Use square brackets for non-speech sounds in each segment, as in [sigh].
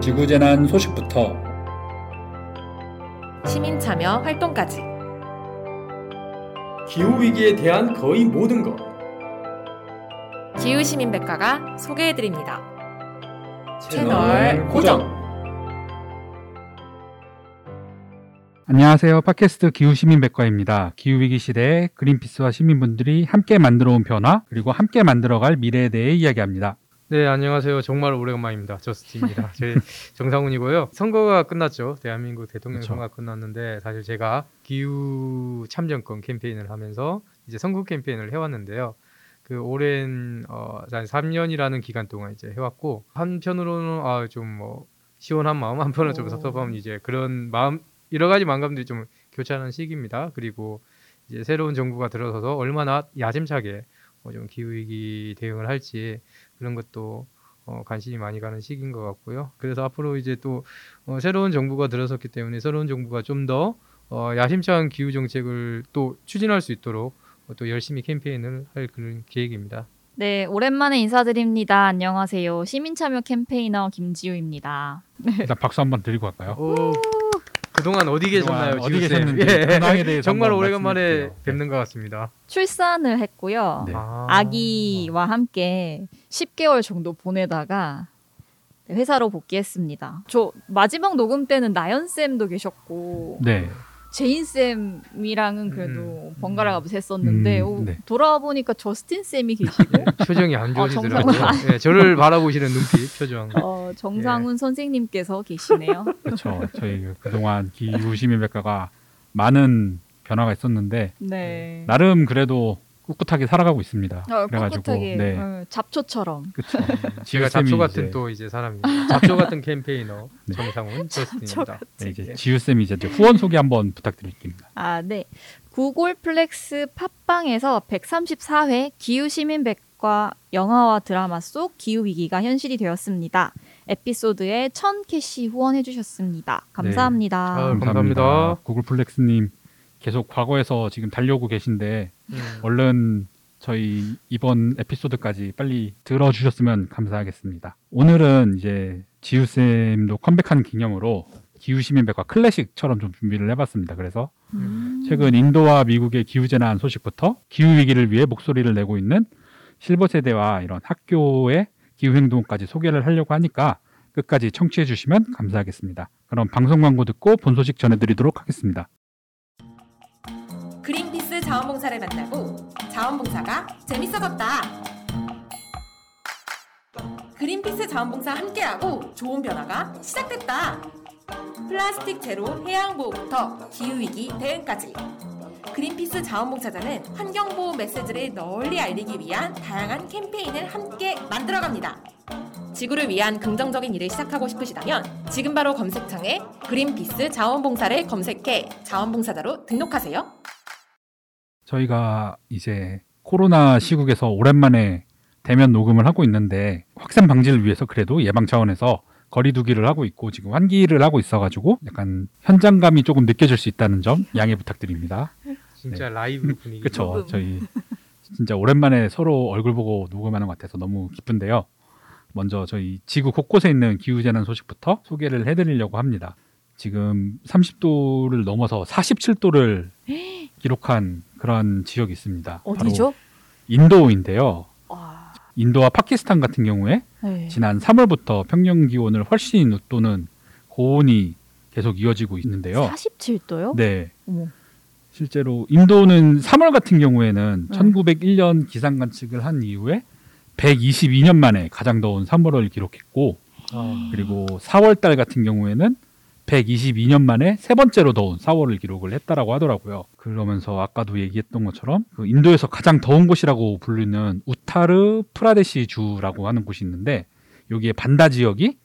지구재난 소식부터 시민 참여 활동까지 기후 위기에 대한 거의 모든 것. 기후 시민 백과가 소개해 드립니다. 채널 고정. 안녕하세요. 팟캐스트 기후 시민 백과입니다. 기후 위기 시대에 그린피스와 시민분들이 함께 만들어 온 변화, 그리고 함께 만들어 갈 미래에 대해 이야기합니다. 네, 안녕하세요. 정말 오래간만입니다. 저스틴입니다. 제 [laughs] 정상훈이고요. 선거가 끝났죠. 대한민국 대통령 그쵸. 선거가 끝났는데 사실 제가 기후 참정권 캠페인을 하면서 이제 선거 캠페인을 해왔는데요. 그 오랜 어, 한 3년이라는 기간 동안 이제 해왔고 한편으로는 아, 좀뭐 시원한 마음, 한편으로는 좀 오. 섭섭한 이제 그런 마음 여러 가지 만감들이 좀 교차하는 시기입니다. 그리고 이제 새로운 정부가 들어서서 얼마나 야심차게 어, 좀 기후 위기 대응을 할지 그런 것도 어, 관심이 많이 가는 시기인 것 같고요. 그래서 앞으로 이제 또 어, 새로운 정부가 들어섰기 때문에 새로운 정부가 좀더 어, 야심찬 기후 정책을 또 추진할 수 있도록 어, 또 열심히 캠페인을 할 그런 계획입니다. 네, 오랜만에 인사드립니다. 안녕하세요. 시민참여 캠페이너 김지우입니다. 일단 박수 한번 드리고 갈까요? 오, 그동안 어디 계셨나요, 그동안 어디? 계셨는지 근황에 대해서 [laughs] 정말 오래간만에. 뵙는 것 같습니다. 출산을 했고요. 네. 아. 아기와 함께 10개월 정도 보내다가 회사로 복귀했습니다. 저 마지막 녹음 때는 나연 쌤도 계셨고 네. 제인 쌤이랑은 그래도 음. 번갈아 가면서 했었는데 음, 오, 네. 돌아와 보니까 저스틴 쌤이 계시고 [laughs] 표정이 안 아, 좋으시더라고요. 정상훈. 네, 저를 바라보시는 눈빛, 표정. 어, 정상훈 선생님께서 계시네요. [laughs] 그렇죠. 저희 그동안 기후시민백과가 많은 변화가 있었는데 네. 나름 그래도 꿋꿋하게 살아가고 있습니다. 어, 그래가지고 꿋꿋하게 네, 어, 잡초처럼. 그렇죠. 제가 [laughs] 잡초 같은 또 이제 사람입니다. [laughs] 잡초 같은 campaigner 네. 정상훈 저스틴입니다. 네, 이제 지우 쌤이 이제 후원 소개 한번 부탁드릴게요. 아, 네. 구글 플렉스 팟빵에서 134회 기후 시민 백과 영화와 드라마 속 기후 위기가 현실이 되었습니다. 에피소드에 1000캐시 후원해 주셨습니다. 감사합니다. 아유, 감사합니다. 구글 플렉스님 계속 과거에서 지금 달려오고 계신데 음. 얼른 저희 이번 에피소드까지 빨리 들어주셨으면 감사하겠습니다. 오늘은 이제 지우쌤도 컴백하는 기념으로 기후시민백과 클래식처럼 좀 준비를 해봤습니다. 그래서 음. 최근 인도와 미국의 기후재난 소식부터 기후위기를 위해 목소리를 내고 있는 실버세대와 이런 학교의 기후행동까지 소개를 하려고 하니까 끝까지 청취해 주시면 감사하겠습니다. 그럼 방송 광고 듣고 본 소식 전해드리도록 하겠습니다. 자원봉사를 만나고 자원봉사가 재밌어졌다. 그린피스 자원봉사 함께하고 좋은 변화가 시작됐다. 플라스틱 제로 해양 보호부터 기후 위기 대응까지. 그린피스 자원봉사자는 환경보호 메시지를 널리 알리기 위한 다양한 캠페인을 함께 만들어갑니다. 지구를 위한 긍정적인 일을 시작하고 싶으시다면 지금 바로 검색창에 그린피스 자원봉사를 검색해 자원봉사자로 등록하세요. 저희가 이제 코로나 시국에서 오랜만에 대면 녹음을 하고 있는데 확산 방지를 위해서 그래도 예방 차원에서 거리두기를 하고 있고 지금 환기를 하고 있어가지고 약간 현장감이 조금 느껴질 수 있다는 점 양해 부탁드립니다. 진짜 라이브 [laughs] 분위기. 그렇죠. 저희 진짜 오랜만에 서로 얼굴 보고 녹음하는 것 같아서 너무 기쁜데요. 먼저 저희 지구 곳곳에 있는 기후재난 소식부터 소개를 해드리려고 합니다. 지금 30도를 넘어서 47도를 [laughs] 기록한 그런 지역이 있습니다. 어디죠? 바로 인도인데요. 와. 인도와 파키스탄 같은 경우에 네. 지난 3월부터 평년 기온을 훨씬 웃도는 고온이 계속 이어지고 있는데요. 47도요? 네. 어머. 실제로 인도는 3월 같은 경우에는 네. 1901년 기상 관측을 한 이후에 122년 만에 가장 더운 3월을 기록했고 아, 그리고 4월 달 같은 경우에는 122년 만에 세 번째로 더운 4월을 기록을 했다라고 하더라고요. 그러면서 아까도 얘기했던 것처럼 그 인도에서 가장 더운 곳이라고 불리는 우타르 프라데시 주라고 하는 곳이 있는데 여기에 반다 지역이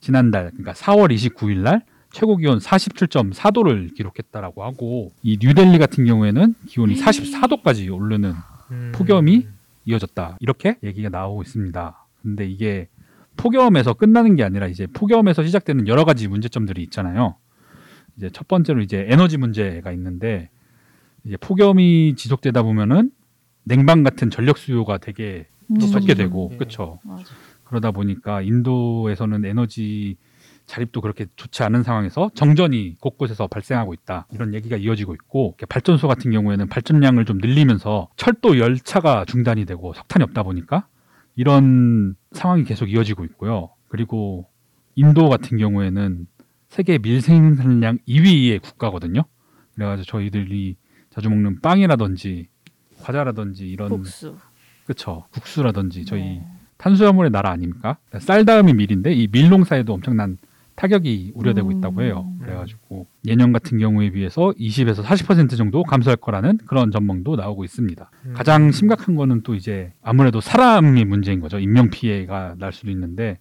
지난달 그러니까 4월 29일 날 최고 기온 47.4도를 기록했다라고 하고 이 뉴델리 같은 경우에는 기온이 44도까지 오르는 음. 폭염이 이어졌다. 이렇게 얘기가 나오고 있습니다. 근데 이게 폭염에서 끝나는 게 아니라 이제 폭염에서 시작되는 여러 가지 문제점들이 있잖아요. 이제 첫 번째로 이제 에너지 문제가 있는데 이제 폭염이 지속되다 보면은 냉방 같은 전력 수요가 되게 음. 또 섞게 되고 예. 그렇죠. 그러다 보니까 인도에서는 에너지 자립도 그렇게 좋지 않은 상황에서 정전이 곳곳에서 발생하고 있다. 이런 얘기가 이어지고 있고 발전소 같은 경우에는 발전량을 좀 늘리면서 철도 열차가 중단이 되고 석탄이 없다 보니까 이런 상황이 계속 이어지고 있고요. 그리고 인도 같은 경우에는 세계 밀생산량 2위의 국가거든요. 그래가지고 저희들이 자주 먹는 빵이라든지 과자라든지 이런 복수. 그쵸 국수라든지 저희 네. 탄수화물의 나라 아닙니까? 쌀 다음이 밀인데 이 밀농사에도 엄청난 타격이 우려되고 음. 있다고 해요. 그래가지고 예년 같은 경우에 비해서 20에서 40% 정도 감소할 거라는 그런 전망도 나오고 있습니다. 음. 가장 심각한 거는 또 이제 아무래도 사람이 문제인 거죠. 인명 피해가 날 수도 있는데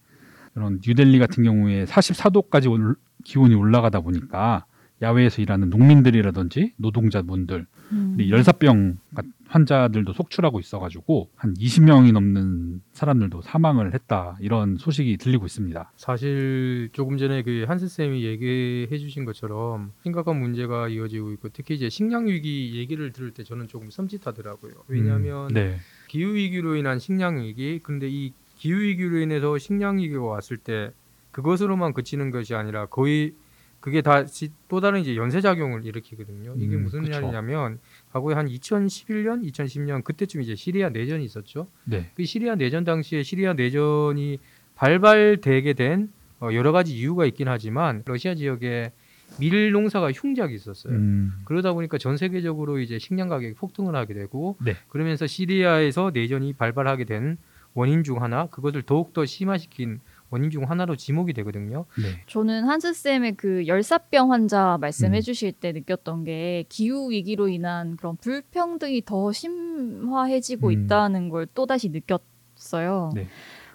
이런 뉴델리 같은 경우에 44도까지 올- 기온이 올라가다 보니까 야외에서 일하는 농민들이라든지 노동자분들 음. 이 열사병 같- 환자들도 속출하고 있어가지고 한 20명이 넘는 사람들도 사망을 했다 이런 소식이 들리고 있습니다. 사실 조금 전에 그 한스 쌤이 얘기해 주신 것처럼 심각한 문제가 이어지고 있고 특히 이제 식량 위기 얘기를 들을 때 저는 조금 섬찟하더라고요. 왜냐하면 음, 네, 기후 위기로 인한 식량 위기 그런데 이 기후 위기로 인해서 식량 위기가 왔을 때 그것으로만 그치는 것이 아니라 거의 그게 다또 다른 이제 연쇄 작용을 일으키거든요. 이게 음, 무슨 그쵸. 말이냐면 과거에 한 2011년, 2010년 그때쯤 이제 시리아 내전이 있었죠. 네, 그 시리아 내전 당시에 시리아 내전이 발발되게 된 어, 여러 가지 이유가 있긴 하지만 러시아 지역에 밀 농사가 흉작이 있었어요. 음, 그러다 보니까 전 세계적으로 이제 식량 가격이 폭등을 하게 되고 네. 그러면서 시리아에서 내전이 발발하게 된 원인 중 하나 그것을 더욱 더 심화시킨 원인 중 하나로 지목이 되거든요. 네, 저는 한스 쌤의 그 열사병 환자 말씀해 음. 주실 때 느꼈던 게 기후 위기로 인한 그런 불평등이 더 심화해지고 음. 있다는 걸 또 다시 느꼈어요. 네.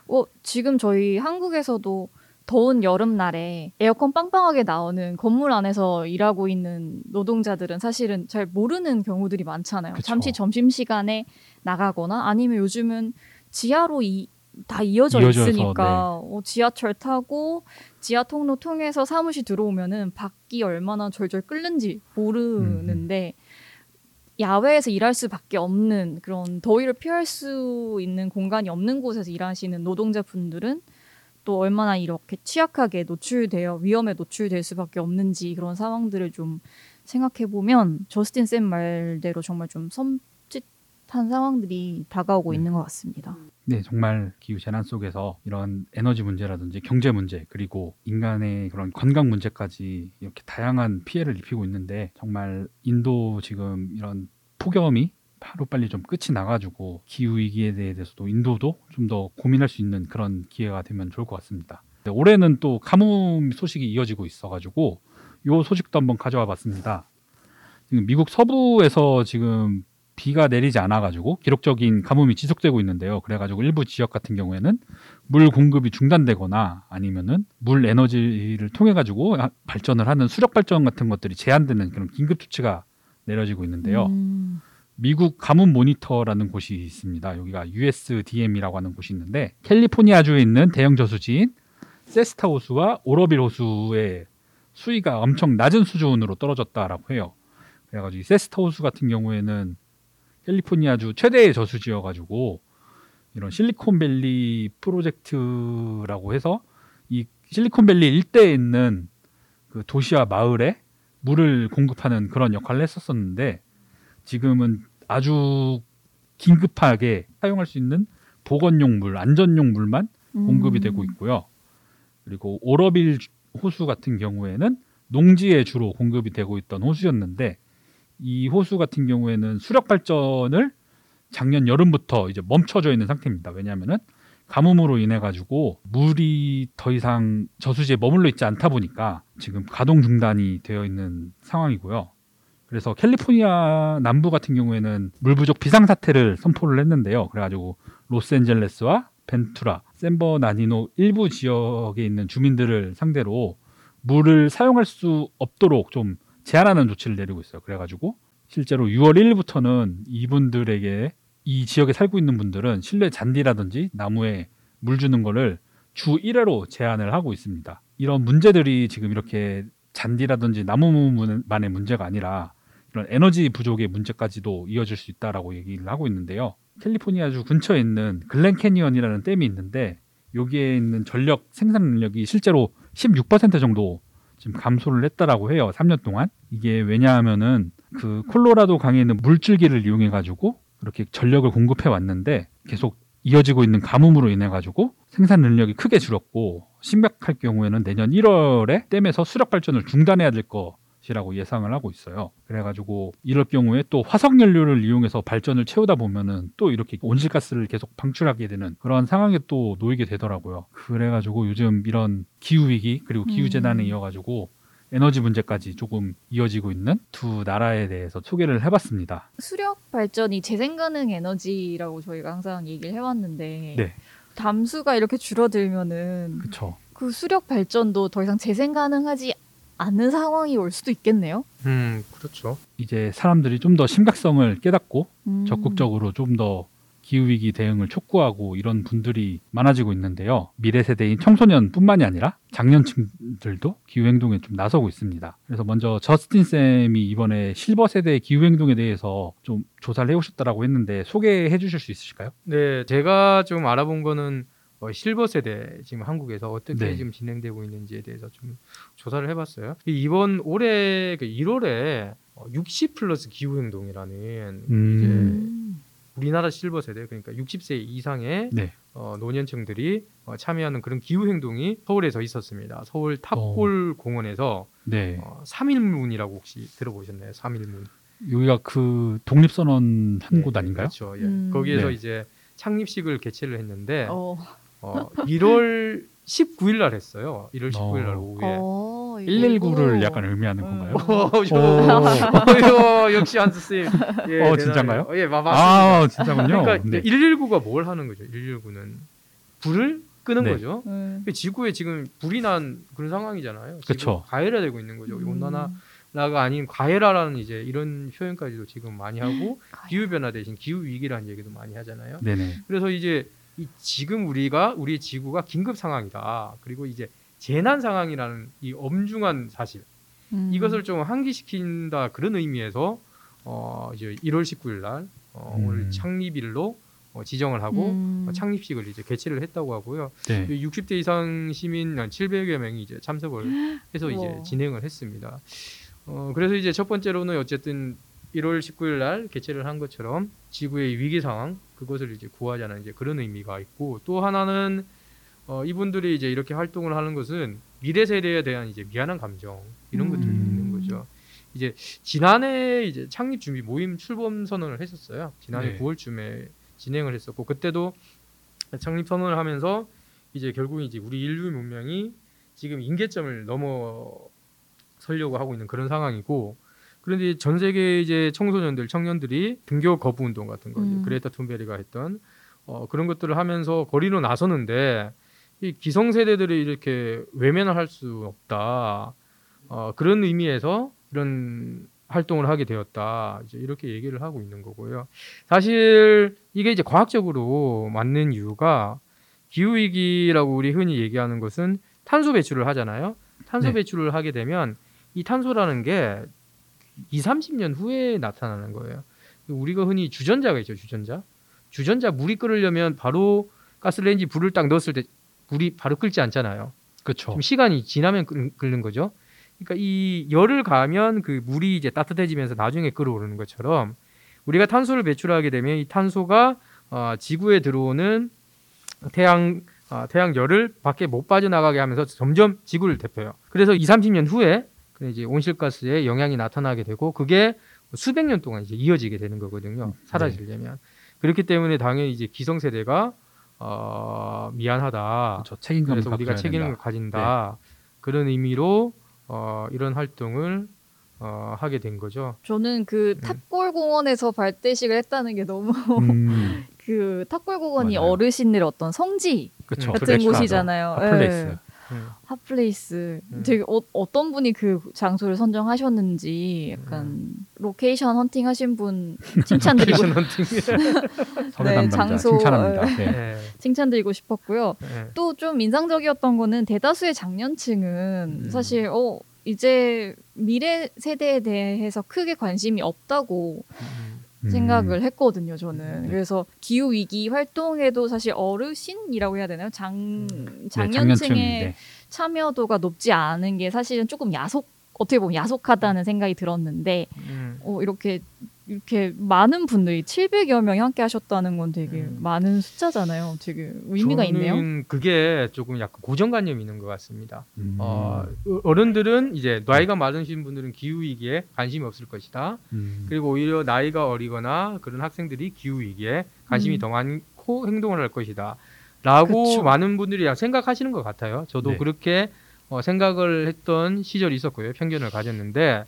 어, 지금 저희 한국에서도 더운 여름날에 에어컨 빵빵하게 나오는 건물 안에서 일하고 있는 노동자들은 사실은 잘 모르는 경우들이 많잖아요. 그쵸. 잠시 점심 시간에 나가거나 아니면 요즘은 지하로 이, 다 이어져 이어져서, 있으니까 네. 어, 지하철 타고 지하 통로 통해서 사무실 들어오면은 밖이 얼마나 절절 끓는지 모르는데 야외에서 일할 수밖에 없는 그런 더위를 피할 수 있는 공간이 없는 곳에서 일하시는 노동자분들은 또 얼마나 이렇게 취약하게 노출되어 위험에 노출될 수밖에 없는지 그런 상황들을 좀 생각해 보면 저스틴 쌤 말대로 정말 좀 섬 찟한 상황들이 다가오고 네. 있는 것 같습니다. 네, 정말 기후 재난 속에서 이런 에너지 문제라든지 경제 문제 그리고 인간의 그런 건강 문제까지 이렇게 다양한 피해를 입히고 있는데 정말 인도 지금 이런 폭염이 하루빨리 좀 끝이 나가지고 기후 위기에 대해서도 인도도 좀 더 고민할 수 있는 그런 기회가 되면 좋을 것 같습니다. 네, 올해는 또 가뭄 소식이 이어지고 있어가지고 요 소식도 한번 가져와 봤습니다. 지금 미국 서부에서 지금 비가 내리지 않아가지고 기록적인 가뭄이 지속되고 있는데요. 그래가지고 일부 지역 같은 경우에는 물 공급이 중단되거나 아니면은 물 에너지를 통해 가지고 발전을 하는 수력 발전 같은 것들이 제한되는 그런 긴급 조치가 내려지고 있는데요. 음, 미국 가뭄 모니터라는 곳이 있습니다. 여기가 USDM이라고 하는 곳이 있는데 캘리포니아주에 있는 대형 저수지인 세스타 호수와 오러빌 호수의 수위가 엄청 낮은 수준으로 떨어졌다라고 해요. 그래가지고 이 세스타 호수 같은 경우에는 캘리포니아주 최대의 저수지여가지고 이런 실리콘밸리 프로젝트라고 해서 이 실리콘밸리 일대에 있는 그 도시와 마을에 물을 공급하는 그런 역할을 했었었는데 지금은 아주 긴급하게 사용할 수 있는 보건용 물, 안전용 물만 공급이 음. 되고 있고요. 그리고 오러빌 호수 같은 경우에는 농지에 주로 공급이 되고 있던 호수였는데 이 호수 같은 경우에는 수력 발전을 작년 여름부터 이제 멈춰져 있는 상태입니다. 왜냐하면은 가뭄으로 인해 가지고 물이 더 이상 저수지에 머물러 있지 않다 보니까 지금 가동 중단이 되어 있는 상황이고요. 그래서 캘리포니아 남부 같은 경우에는 물 부족 비상 사태를 선포를 했는데요. 그래가지고 로스앤젤레스와 벤투라, 샌버나니노 일부 지역에 있는 주민들을 상대로 물을 사용할 수 없도록 좀 제한하는 조치를 내리고 있어요. 그래가지고 실제로 6월 1일부터는 이분들에게 이 지역에 살고 있는 분들은 실내 잔디라든지 나무에 물 주는 거를 주 1회로 제한을 하고 있습니다. 이런 문제들이 지금 이렇게 잔디라든지 나무만의 문제가 아니라 이런 에너지 부족의 문제까지도 이어질 수 있다라고 얘기를 하고 있는데요. 캘리포니아주 근처에 있는 글렌 캐니언이라는 댐이 있는데 여기에 있는 전력 생산 능력이 실제로 16% 정도 지금 감소를 했다라고 해요. 3년 동안. 이게 왜냐하면은 그 콜로라도 강에 있는 물줄기를 이용해 가지고 그렇게 전력을 공급해 왔는데 계속 이어지고 있는 가뭄으로 인해 가지고 생산 능력이 크게 줄었고 심각할 경우에는 내년 1월에 댐에서 수력 발전을 중단해야 될 것이라고 예상을 하고 있어요. 그래가지고 이럴 경우에 또 화석 연료를 이용해서 발전을 채우다 보면은 또 이렇게 온실가스를 계속 방출하게 되는 그런 상황에 또 놓이게 되더라고요. 그래가지고 요즘 이런 기후 위기 그리고 기후 재난에 음. 이어가지고 에너지 문제까지 조금 이어지고 있는 두 나라에 대해서 소개를 해봤습니다. 수력 발전이 재생 가능 에너지라고 저희가 항상 얘기를 해왔는데 네. 담수가 이렇게 줄어들면은 그렇죠. 그 수력 발전도 더 이상 재생 가능하지 않는 상황이 올 수도 있겠네요. 음, 그렇죠. 이제 사람들이 좀 더 심각성을 깨닫고 음. 적극적으로 좀 더 기후위기 대응을 촉구하고 이런 분들이 많아지고 있는데요. 미래 세대인 청소년뿐만이 아니라 장년층들도 기후행동에 좀 나서고 있습니다. 그래서 먼저 저스틴 쌤이 이번에 실버 세대의 기후행동에 대해서 좀 조사를 해오셨다라고 했는데 소개해 주실 수 있으실까요? 네, 제가 좀 알아본 거는 어, 실버 세대 지금 한국에서 어떻게 네. 지금 진행되고 있는지에 대해서 좀 조사를 해봤어요. 이- 이번 올해 그 1월에 60 플러스 기후 행동이라는 음. 음. 우리나라 실버 세대 그러니까 60세 이상의 네. 어, 노년층들이 어, 참여하는 그런 기후 행동이 서울에서 있었습니다. 서울 탑골 공원에서 네. 어, 3일문이라고 혹시 들어보셨나요? 3일문. 여기가 그 독립선언 한 네, 곳 아닌가요? 그렇죠. 예. 음. 거기에서 네. 이제 창립식을 개최를 했는데 어. 어, 1월 19일 날 했어요. 1월 19일 날 어. 오후에. 어, 이거- 119를 오. 약간 의미하는 음. 건가요? 어, 저- 오. 어, 역시 한수 쌤. 예, 어? 어, 예, 마- 맞습니다. 아, 진짜군요. 그러니까 네. 119가 뭘 하는 거죠? 119는 불을 끄는 네. 거죠. 음. 지구에 지금 불이 난 그런 상황이잖아요. 그쵸. 가해라되고 있는 거죠. 음. 온난화가 아닌 가해라라는 이제 이런 표현까지도 지금 많이 하고. 기후 변화 대신 기후 위기라는 얘기도 많이 하잖아요. 네네. 그래서 이제 이 지금 우리가 우리 지구가 긴급 상황이다. 그리고 이제 재난 상황이라는 이 엄중한 사실 음. 이것을 좀 환기시킨다 그런 의미에서 어 이제 1월 19일 날 어, 음. 오늘 창립일로 어, 지정을 하고 음. 어, 창립식을 이제 개최를 했다고 하고요. 네. 60대 이상 시민 한 700여 명이 이제 참석을 [gasps] 해서 이제 우와. 진행을 했습니다. 어, 그래서 이제 첫 번째로는 어쨌든 1월 19일 날 개최를 한 것처럼 지구의 위기 상황 그것을 이제 구하자는 이제 그런 의미가 있고 또 하나는 어, 이분들이 이제 이렇게 활동을 하는 것은 미래 세대에 대한 이제 미안한 감정 이런 것들이 음. 있는 거죠. 이제 지난해 이제 창립 준비 모임 출범 선언을 했었어요. 지난해 네. 9월쯤에 진행을 했었고 그때도 창립 선언을 하면서 이제 결국 이제 우리 인류 문명이 지금 임계점을 넘어 서려고 하고 있는 그런 상황이고 그런데 전 세계 이제 청소년들 청년들이 등교 거부 운동 같은 거 음. 그레타 툰베리가 했던 어, 그런 것들을 하면서 거리로 나서는데 이 기성 세대들이 이렇게 외면을 할 수 없다 어, 그런 의미에서 이런 활동을 하게 되었다 이제 이렇게 얘기를 하고 있는 거고요. 사실 이게 이제 과학적으로 맞는 이유가 기후 위기라고 우리 흔히 얘기하는 것은 탄소 배출을 하잖아요. 탄소 네. 배출을 하게 되면 이 탄소라는 게 2, 30년 후에 나타나는 거예요. 우리가 흔히 주전자가 있죠, 주전자. 주전자 물이 끓으려면 바로 가스레인지 불을 딱 넣었을 때 물이 바로 끓지 않잖아요. 그렇죠. 좀 시간이 지나면 끓- 끓는 거죠. 그러니까 이 열을 가하면 그 물이 이제 따뜻해지면서 나중에 끓어오르는 것처럼 우리가 탄소를 배출하게 되면 이 탄소가 어, 지구에 들어오는 태양 어, 태양 열을 밖에 못 빠져나가게 하면서 점점 지구를 데펴요. 그래서 2, 30년 후에 그 이제 온실가스의 영향이 나타나게 되고 그게 수백 년 동안 이제 이어지게 되는 거거든요. 사라지려면 그렇기 때문에 당연히 이제 기성 세대가 어, 미안하다. 그렇죠. 책임감을 그래서 우리가 책임을 된다. 네. 가진다 그런 의미로 어, 이런 활동을 어, 하게 된 거죠. 저는 그 음. 탑골 공원에서 발대식을 했다는 게 너무 음, [laughs] 그 탑골 공원이 맞아요. 어르신들 어떤 성지. 음, 같은. 곳이잖아요. hot place. 예. 음. hot place. 음. 되게 어, 어떤 분이 그 장소를 선정하셨는지 약간 음. 로케이션 헌팅 하신 분 칭찬드리고 [laughs] 네, 장소, 칭찬합니다. 네. 네. 칭찬드리고 싶었고요. 네. 또좀 인상적이었던 거는 대다수의 장년층은 음. 사실 어 이제 미래 세대에 대해서 크게 관심이 없다고 음. 음. 생각을 했거든요, 저는. 네. 그래서 기후 위기 활동에도 사실 어르신이라고 해야 되나요? 장 네, 장년층의 장년층인데. 참여도가 높지 않은 게 사실은 조금 야속 어떻게 보면 야속하다는 생각이 들었는데 음. 어, 이렇게 이렇게 많은 분들이 700여 명이 함께 하셨다는 건 되게 음. 많은 숫자잖아요. 되게 의미가 있네요. 저는 그게 조금 약간 고정관념이 있는 것 같습니다. 음. 어, 어른들은 이제 나이가 많으신 분들은 기후 위기에 관심이 없을 것이다. 음. 그리고 오히려 나이가 어리거나 그런 학생들이 기후 위기에 관심이 음. 더 많고 행동을 할 것이다. 라고 그쵸. 많은 분들이 생각하시는 것 같아요. 저도 네. 그렇게 어, 생각을 했던 시절이 있었고요. 편견을 가졌는데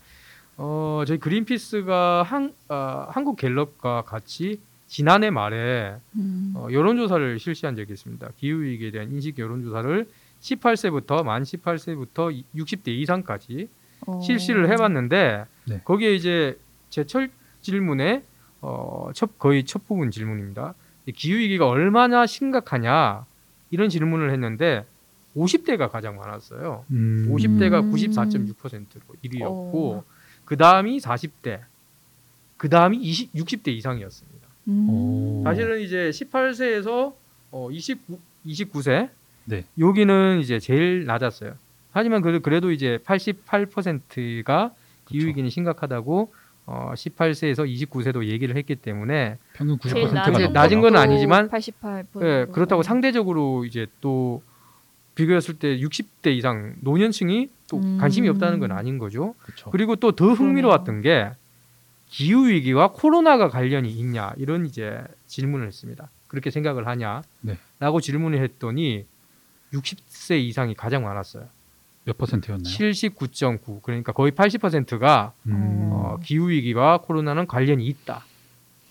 어, 저희 그린피스가 한, 어, 한국 갤럽과 같이 지난해 말에 음. 어, 여론조사를 실시한 적이 있습니다. 기후 위기에 대한 인식 여론조사를 18세부터 만 18세부터 60대 이상까지 어. 실시를 해봤는데 네. 거기에 이제 제 첫 질문에 어, 첫 거의 첫 부분 질문입니다. 이 기후 위기가 얼마나 심각하냐 이런 질문을 했는데 50대가 가장 많았어요. 음. 50대가 음. 94.6%로 1위였고 어. 그 다음이 40대, 그 다음이 20, 60대 이상이었습니다. 음. 오. 사실은 이제 18세에서 어 29, 29세 네. 여기는 이제 제일 낮았어요. 하지만 그- 그래도 이제 88%가 기후 위기는 심각하다고 어 18세에서 29세도 얘기를 했기 때문에 평균 제일 90%가 낮은, 낮은- 건 아니지만 88%. 예, 그렇다고 상대적으로 이제 또 비교했을 때 60대 이상 노년층이 또 음. 관심이 없다는 건 아닌 거죠. 그렇죠. 그리고 또 더 흥미로웠던 게 기후 위기와 코로나가 관련이 있냐 이런 이제 질문을 했습니다. 그렇게 생각을 하냐라고 네. 질문을 했더니 60세 이상이 가장 많았어요. 몇 퍼센트였나요? 79.9 그러니까 거의 80%가 음. 어, 기후 위기와 코로나는 관련이 있다.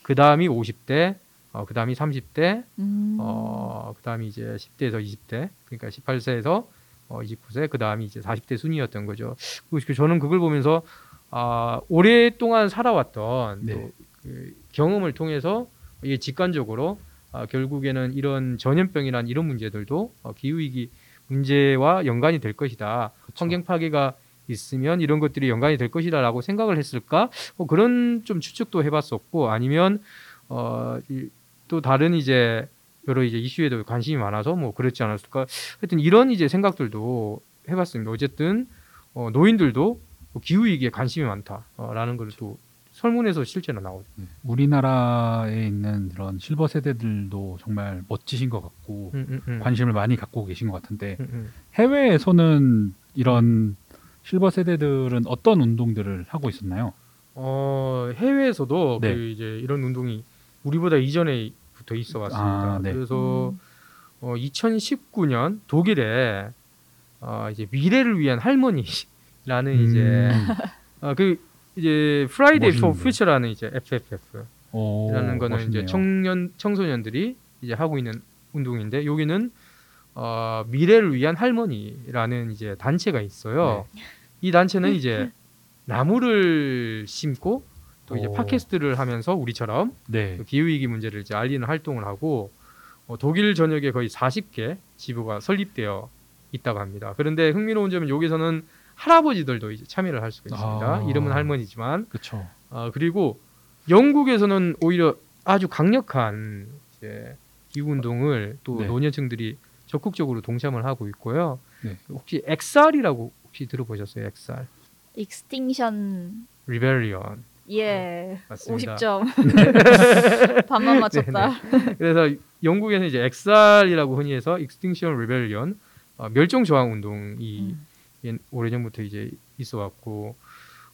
그 다음이 50대, 어, 그 다음이 30대, 음. 어, 그 다음이 이제 10대에서 20대, 그러니까 18세에서 어, 29세, 그 다음이 이제 40대 순이었던 거죠. 그- 저는 그걸 보면서 아, 오랫동안 살아왔던 네. 또 그 경험을 통해서 이게 직관적으로 아, 결국에는 이런 전염병이란 이런 문제들도 어, 기후 위기 문제와 연관이 될 것이다. 그쵸. 환경 파괴가 있으면 이런 것들이 연관이 될 것이다라고 생각을 했을까? 뭐 그런 좀 추측도 해봤었고 아니면 어, 이- 또 다른 이제 여러 이제 이슈에도 관심이 많아서 뭐 그렇지 않았을까? 하여튼 이런 이제 생각들도 해봤습니다. 어쨌든 어, 노인들도 뭐 기후 위기에 관심이 많다라는 걸또 설문에서 실제로 나오죠. 네. 우리나라에 있는 이런 실버 세대들도 정말 멋지신 것 같고 음, 음, 음. 관심을 많이 갖고 계신 것 같은데 음, 음. 해외에서는 이런 실버 세대들은 어떤 운동들을 하고 있었나요? 어, 해외에서도 네. 그 이제 이런 운동이 우리보다 이전에부터 있어 왔습니다. 아, 네. 그래서 음. 어, 2019년 독일에 어, 이제 미래를 위한 할머니라는 이제 음. 어, 그 이제 Friday for. Future라는 이제 FFF 오, 이라는 거는 멋있네요. 이제 청년 청소년들이 이제 하고 있는 운동인데 여기는 어, 미래를 위한 할머니라는 이제 단체가 있어요. 네. 이 단체는 이제 나무를 심고 또 이제 오. 팟캐스트를 하면서 우리처럼 네. 기후 위기 문제를 이제 알리는 활동을 하고 어, 독일 전역에 거의 40개 지부가 설립되어 있다고 합니다. 그런데 흥미로운 점은 여기서는 할아버지들도 이제 참여를 할 수가 있습니다. 아. 이름은 할머니지만 그렇죠. 아, 그리고 영국에서는 오히려 아주 강력한 이제 기후 운동을 또 네. 노년층들이 적극적으로 동참을 하고 있고요. 네. 혹시 XR이라고 혹시 들어보셨어요? XR Extinction Rebellion 예. 맞습니다. 50점. [laughs] 반만 맞췄다. 그래서 영국에는 이제 XR이라고 흔히 해서 Extinction Rebellion 어, 멸종 저항 운동이 음. 옛- 오래전부터 이제 있어 왔고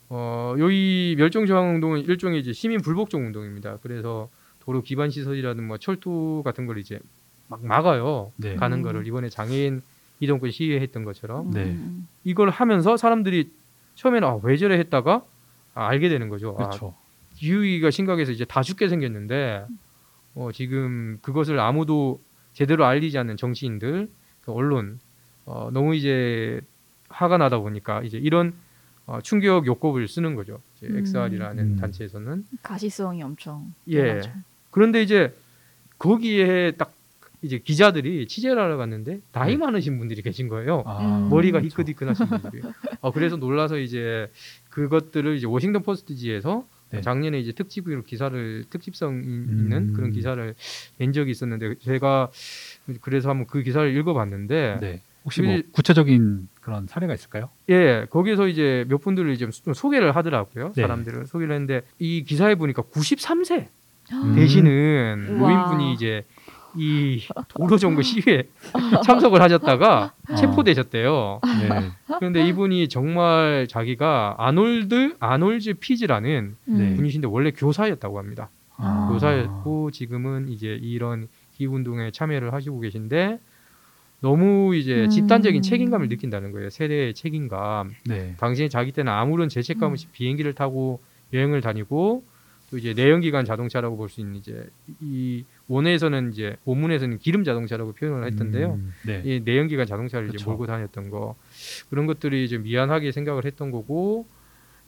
어, 여기 멸종 저항 운동은 일종의 이제 시민 불복종 운동입니다. 그래서 도로 기반 시설이라든 뭐 철도 같은 걸 이제 막 막아요. 네. 가는 음. 거를 이번에 장애인 이동권 시위했던 것처럼 네. 음. 이걸 하면서 사람들이 처음에는 아, 왜 저래 했다가 아, 알게 되는 거죠. 아, 그렇죠. 기후위기가 심각해서 이제 다 죽게 생겼는데 어, 지금 그것을 아무도 제대로 알리지 않는 정치인들, 그 언론 어, 너무 이제 화가 나다 보니까 이제 이런 어, 충격 요법을 쓰는 거죠. 이제 음. XR이라는 음. 단체에서는 가시성이 엄청. 예. 대단하죠. 그런데 이제 거기에 딱 이제 기자들이 취재를 하러 갔는데 나이 네. 많으신 분들이 계신 거예요. 아, 음. 머리가 그렇죠. 희끗희끗하신 분들이. 어, 그래서 놀라서 이제 그것들을 이제 워싱턴 포스트지에서 네. 작년에 이제 특집으로 기사를 특집성 이- 음. 있는 그런 기사를 낸 적이 있었는데 제가 그래서 한번 그 기사를 읽어봤는데 네. 혹시 뭐 일- 구체적인 그런 사례가 있을까요? 예 거기서 이제 몇 분들을 이제 좀 소개를 하더라고요 네. 사람들을 소개를 했는데 이 기사에 보니까 93세 음. 되시는. 노인분이 이제 이 도로정보 시위에 참석을 하셨다가 어. 체포되셨대요. 네. 그런데 이분이 정말 자기가 아놀드 아놀즈 피즈라는 네. 분이신데 원래 교사였다고 합니다. 아. 교사였고 지금은 이제 이런 기후 운동에 참여를 하시고 계신데 너무 이제 음. 집단적인 책임감을 느낀다는 거예요. 세대의 책임감. 네. 당신이 자기 때는 아무런 죄책감 없이 비행기를 타고 여행을 다니고 또 이제 내연기관 자동차라고 볼 수 있는 이제 이 원에서는 이제 원문에서는 기름 자동차라고 표현을 했던데요. 음, 네. 이 내연기관 자동차를 이제 그쵸. 몰고 다녔던 거 그런 것들이 좀 미안하게 생각을 했던 거고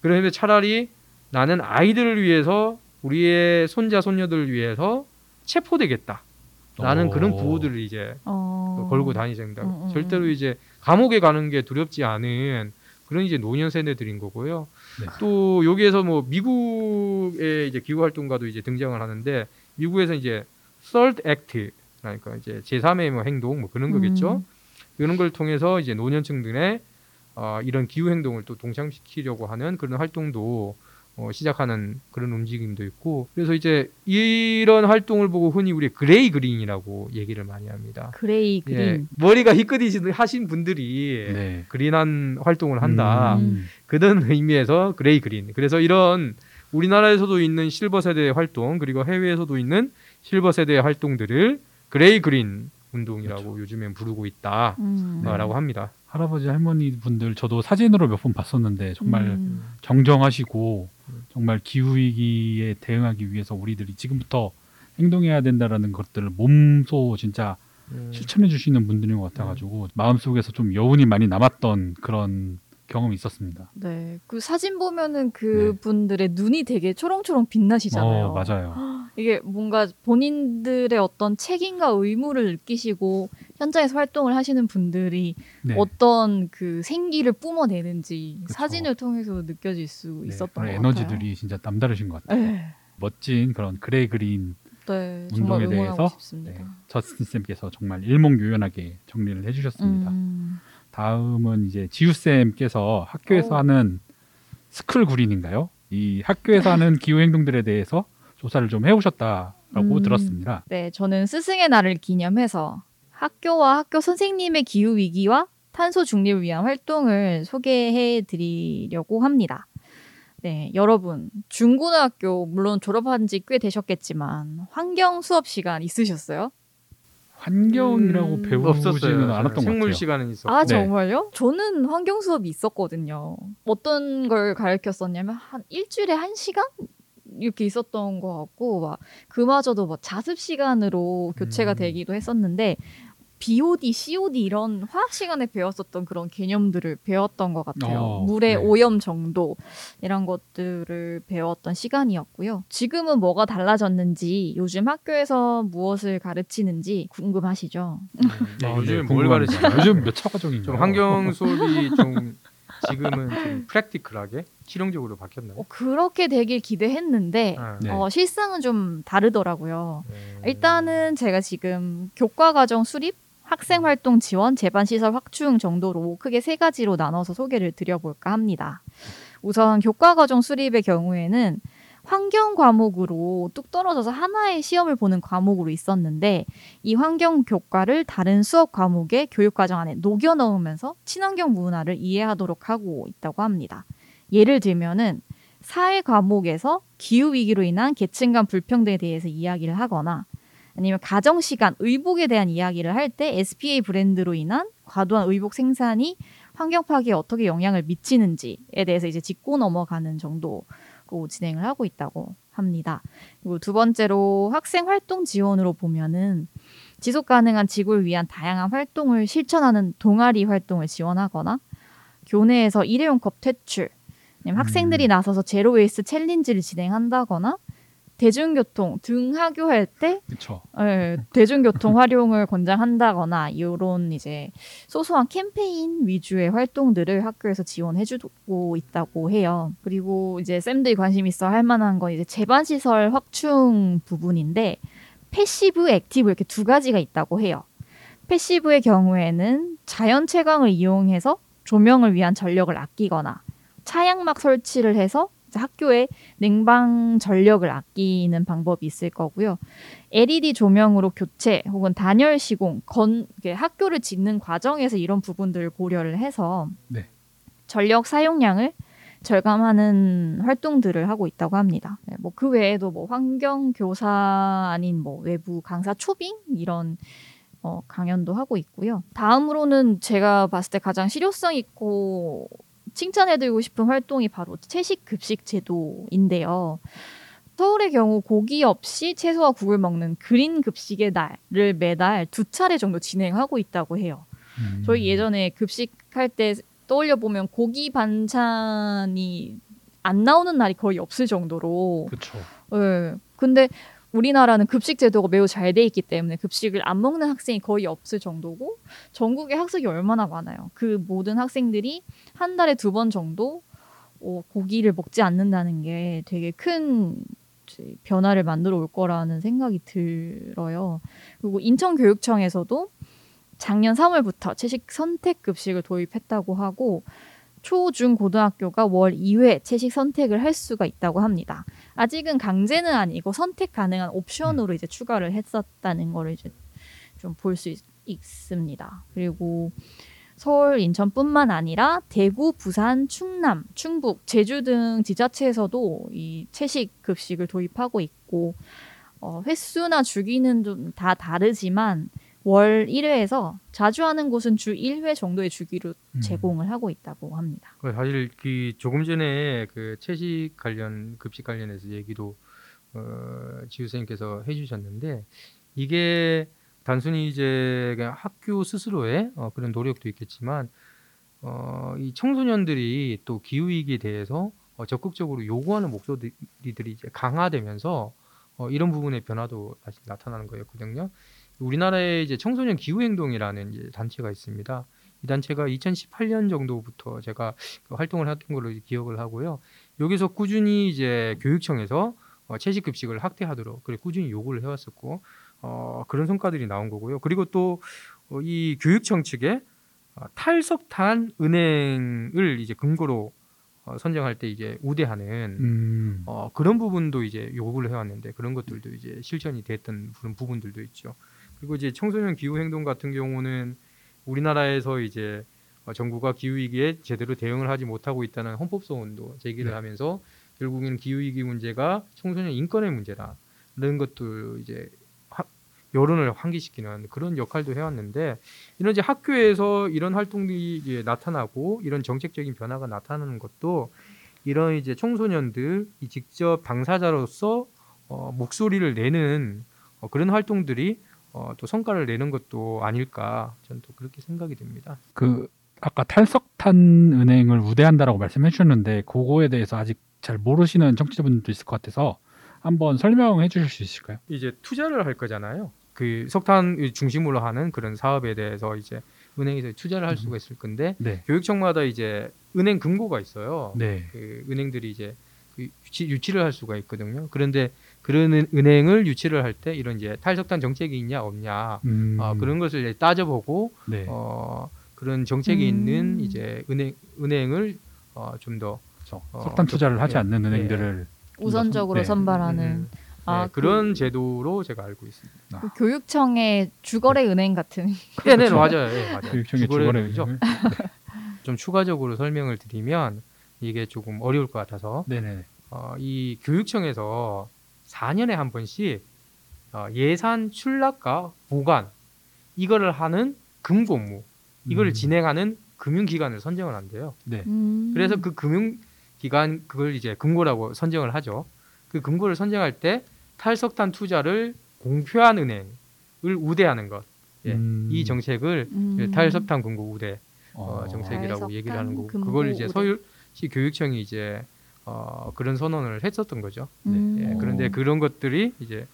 그런데 차라리 나는 아이들을 위해서 우리의 손자 손녀들을 위해서 체포되겠다. 라는 어. 그런 구호들을 이제 어. 걸고 다니신다. 음, 음, 절대로 음. 이제 감옥에 가는 게 두렵지 않은 그런 이제 노년 세대들인 거고요. 네. 또 여기에서 뭐 미국의 이제 기후 활동가도 이제 등장을 하는데 미국에서 이제 Third Act 그러니까 이제 제3의 뭐 행동 뭐 그런 거겠죠. 음. 그런 걸 통해서 이제 노년층들의 어, 이런 기후 행동을 또 동참시키려고 하는 그런 활동도 어, 시작하는 그런 움직임도 있고 그래서 이제 이런 활동을 보고 흔히 우리 gray green이라고 얘기를 많이 합니다. gray 예, green. 머리가 희끗이신 하신 분들이 네. green한 활동을 한다. 음. 그런 의미에서 gray green. 그래서 이런 우리나라에서도 있는 실버 세대의 활동 그리고 해외에서도 있는 실버 세대의 활동들을 gray green 운동이라고 요즘엔 부르고 있다라고 음. 네. 합니다. 할아버지 할머니 분들 저도 사진으로 몇 번 봤었는데 정말 음. 정정하시고 정말 기후 위기에 대응하기 위해서 우리들이 지금부터 행동해야 된다라는 것들을 몸소 진짜 음, 실천해 주시는 분들인 것 같아가지고 마음속에서 좀 여운이 많이 남았던 그런 경험이 있었습니다. 네, 그 사진 보면은 그 분들의 눈이 되게 초롱초롱 빛나시잖아요. 어, 맞아요. [gasps] 이게 뭔가 본인들의 어떤 책임과 의무를 느끼시고 현장에서 활동을 하시는 분들이 네. 어떤 그 생기를 뿜어내는지 그쵸. 사진을 통해서 느껴질 수 네, 있었던 것 에너지들이 진짜 남다르신 것 같아요. 같아요. 네, 멋진 그런 gray green 네, 운동에 대해서. 네, 저스틴 쌤께서 정말 일목요연하게 정리를 해주셨습니다. 음, 다음은 이제 지우 쌤께서 학교에서 어. 하는 school green인가요? 이 학교에서 하는 [laughs] 기후 행동들에 대해서 조사를 좀 해오셨다라고 음. 들었습니다. 네, 저는 스승의 날을 기념해서 학교와 학교 선생님의 기후 위기와 탄소 중립을 위한 활동을 소개해 드리려고 합니다. 네, 여러분, 중고등학교 물론 졸업한 지 꽤 되셨겠지만 환경 수업 시간 있으셨어요? 환경이라고 음, 배우지는. 않았던 것 생물 같아요. 시간은 있었고 아, 네. 정말요? 저는 환경 수업이 있었거든요. 어떤 걸 가르쳤었냐면 한 일주일에 한 시간 이렇게 있었던 것 같고 막 그마저도 뭐 자습 시간으로 교체가 음. 되기도 했었는데 BOD, COD 이런 화학 시간에 배웠었던 그런 개념들을 배웠던 것 같아요. 어, 물의 네. 오염 정도 이런 것들을 배웠던 시간이었고요. 지금은 뭐가 달라졌는지 요즘 학교에서 무엇을 가르치는지 궁금하시죠? 네, 아, 요즘에 네, 뭘. 가르치나요? 요즘 몇 차 과정인가요? 좀 환경 수업이 좀 지금은 좀 프랙티컬하게 실용적으로 바뀌었나요? 어, 그렇게 되길 기대했는데 아, 네. 어, 실상은 좀 다르더라고요. 네. 일단은 제가 지금 교과 과정 수립, 학생 활동 지원, 제반 시설 확충 정도로 크게 세 가지로 나눠서 소개를 드려볼까 합니다. 우선 교과 과정 수립의 경우에는 환경 과목으로 뚝 떨어져서 하나의 시험을 보는 과목으로 있었는데 이 환경 교과를 다른 수업 과목의 교육 과정 안에 녹여 넣으면서 친환경 문화를 이해하도록 하고 있다고 합니다. 예를 들면은 사회 과목에서 기후 위기로 인한 계층 간 불평등에 대해서 이야기를 하거나 아니면 가정 시간 의복에 대한 이야기를 할 때 SPA 브랜드로 인한 과도한 의복 생산이 환경 파괴에 어떻게 영향을 미치는지에 대해서 이제 짚고 넘어가는 정도로 진행을 하고 있다고 합니다. 그리고 두 번째로 학생 활동 지원으로 보면은 지속 가능한 지구를 위한 다양한 활동을 실천하는 동아리 활동을 지원하거나 교내에서 일회용 컵 퇴출, 학생들이 나서서 zero waste challenge를 진행한다거나 대중교통 등하교할 때. 예, 대중교통 [laughs] 활용을 권장한다거나 이런 이제 소소한 캠페인 위주의 활동들을 학교에서 지원해주고 있다고 해요. 그리고 이제 쌤들이 관심 있어 할 만한 건 이제 제반 시설 확충 부분인데 passive, active 이렇게 두 가지가 있다고 해요. 패시브의 경우에는 자연 채광을 이용해서 조명을 위한 전력을 아끼거나 차양막 설치를 해서 학교에 냉방 전력을 아끼는 방법이 있을 거고요. LED 조명으로 교체 혹은 단열 시공, 건 학교를 짓는 과정에서 이런 부분들을 고려를 해서 네. 전력 사용량을 절감하는 활동들을 하고 있다고 합니다. 네, 뭐그 외에도 뭐 환경 교사 아닌 뭐 외부 강사 초빙 이런 어, 강연도 하고 있고요. 다음으로는 제가 봤을 때 가장 실효성 있고 칭찬해드리고 싶은 활동이 바로 채식 급식 제도인데요. 서울의 경우 고기 없이 채소와 국을 먹는 그린 급식의 날을 매달 두 차례 정도 진행하고 있다고 해요. 음. 저희 예전에 급식할 때 떠올려 보면 고기 반찬이 안 나오는 날이 거의 없을 정도로. 그렇죠. 네. 근데 우리나라는 급식 제도가 매우 잘 돼 있기 때문에 급식을 안 먹는 학생이 거의 없을 정도고 전국에 학생이 얼마나 많아요. 그 모든 학생들이 한 달에 두 번 정도 어, 고기를 먹지 않는다는 게 되게 큰 변화를 만들어 올 거라는 생각이 들어요. 그리고 인천교육청에서도 작년 3월부터 채식 선택 급식을 도입했다고 하고 초, 중, 고등학교가 월 2회 채식 선택을 할 수가 있다고 합니다. 아직은 강제는 아니고 선택 가능한 옵션으로 이제 추가를 했었다는 거를 이제 좀 볼 수 있습니다. 그리고 서울, 인천뿐만 아니라 대구, 부산, 충남, 충북, 제주 등 지자체에서도 이 채식 급식을 도입하고 있고 어, 횟수나 주기는 좀 다 다르지만 월 1회에서 자주 하는 곳은 주 1회 정도의 주기로 음. 제공을 하고 있다고 합니다. 사실 그 조금 전에 그 채식 관련 급식 관련해서 얘기도 어, 지우 선생님께서 해주셨는데 이게 단순히 이제 학교 스스로의 어, 그런 노력도 있겠지만 어, 이 청소년들이 또 기후 위기에 대해서 어, 적극적으로 요구하는 목소리들이 이제 강화되면서 어, 이런 부분의 변화도 다시 나타나는 거였거든요. 우리나라에 이제 청소년 기후 행동이라는 이제 단체가 있습니다. 이 단체가 2018년 정도부터 제가 그 활동을 했던 걸로 기억을 하고요. 여기서 꾸준히 이제 교육청에서 어, 채식 급식을 확대하도록 그래 꾸준히 요구를 해왔었고 어, 그런 성과들이 나온 거고요. 그리고 또이 어, 교육청 측에 어, 탈석탄 은행을 이제 근거로 어, 선정할 때 이제 우대하는 음. 어, 그런 부분도 이제 요구를 해왔는데 그런 것들도 이제 실천이 됐던 그런 부분들도 있죠. 그리고 이제 청소년 기후 행동 같은 경우는 우리나라에서 이제 어, 정부가 기후 위기에 제대로 대응을 하지 못하고 있다는 헌법 소원도 제기를 네. 하면서 결국에는 기후 위기 문제가 청소년 인권의 문제다. 이런 것도 이제 하, 여론을 환기시키는 그런 역할도 해왔는데 이런 이제 학교에서 이런 활동이 이제 나타나고 이런 정책적인 변화가 나타나는 것도 이런 이제 청소년들이 직접 당사자로서 어, 목소리를 내는 어, 그런 활동들이 어, 또 성과를 내는 것도 아닐까 저는 또 그렇게 생각이 됩니다. 그 아까 탈석탄 은행을 우대한다라고 말씀해 주셨는데 그거에 대해서 아직 잘 모르시는 정치자분들도 있을 것 같아서 한번 설명해 주실 수 있을까요? 이제 투자를 할 거잖아요. 그 석탄 중심으로 하는 그런 사업에 대해서 이제 은행에서 투자를 할 음. 수가 있을 건데 네. 교육청마다 이제 은행 금고가 있어요. 네. 그 은행들이 이제 그 유치, 유치를 할 수가 있거든요. 그런데 그런 은행을 유치를 할 때 이런 이제 탈석탄 정책이 있냐 없냐 음. 어, 그런 것을 따져보고 네. 어, 그런 정책이 음. 있는 이제 은행 은행을 어, 좀더 그렇죠. 어, 석탄 투자를 하지 네. 않는 네. 은행들을 우선적으로 선, 네. 발하는 음. 아, 네, 그런 그, 제도로 제가 알고 있습니다. 그 아. 교육청의 주거래 은행 같은. 네, 네, 맞아요. 네, 맞아요. 교육청의 주거래 은행이죠. [laughs] 좀 추가적으로 설명을 드리면 이게 조금 어려울 것 같아서 네네. 어, 이 교육청에서 4년에 한 번씩 어, 예산 출납과 보관 이거를 하는 금고무 이걸 음. 진행하는 금융기관을 선정을 한대요. 네. 음. 그래서 그 금융기관 그걸 이제 금고라고 선정을 하죠. 그 금고를 선정할 때 탈석탄 투자를 공표한 은행을 우대하는 것. 예. 음. 이 정책을 음. 탈석탄 금고 우대 어, 어 정책이라고 얘기를 하는 거고 그걸 이제 서울시 교육청이 이제 어, 그런 선언을 했었던 거죠. 음. 예, 그런데 그런 것들이 이제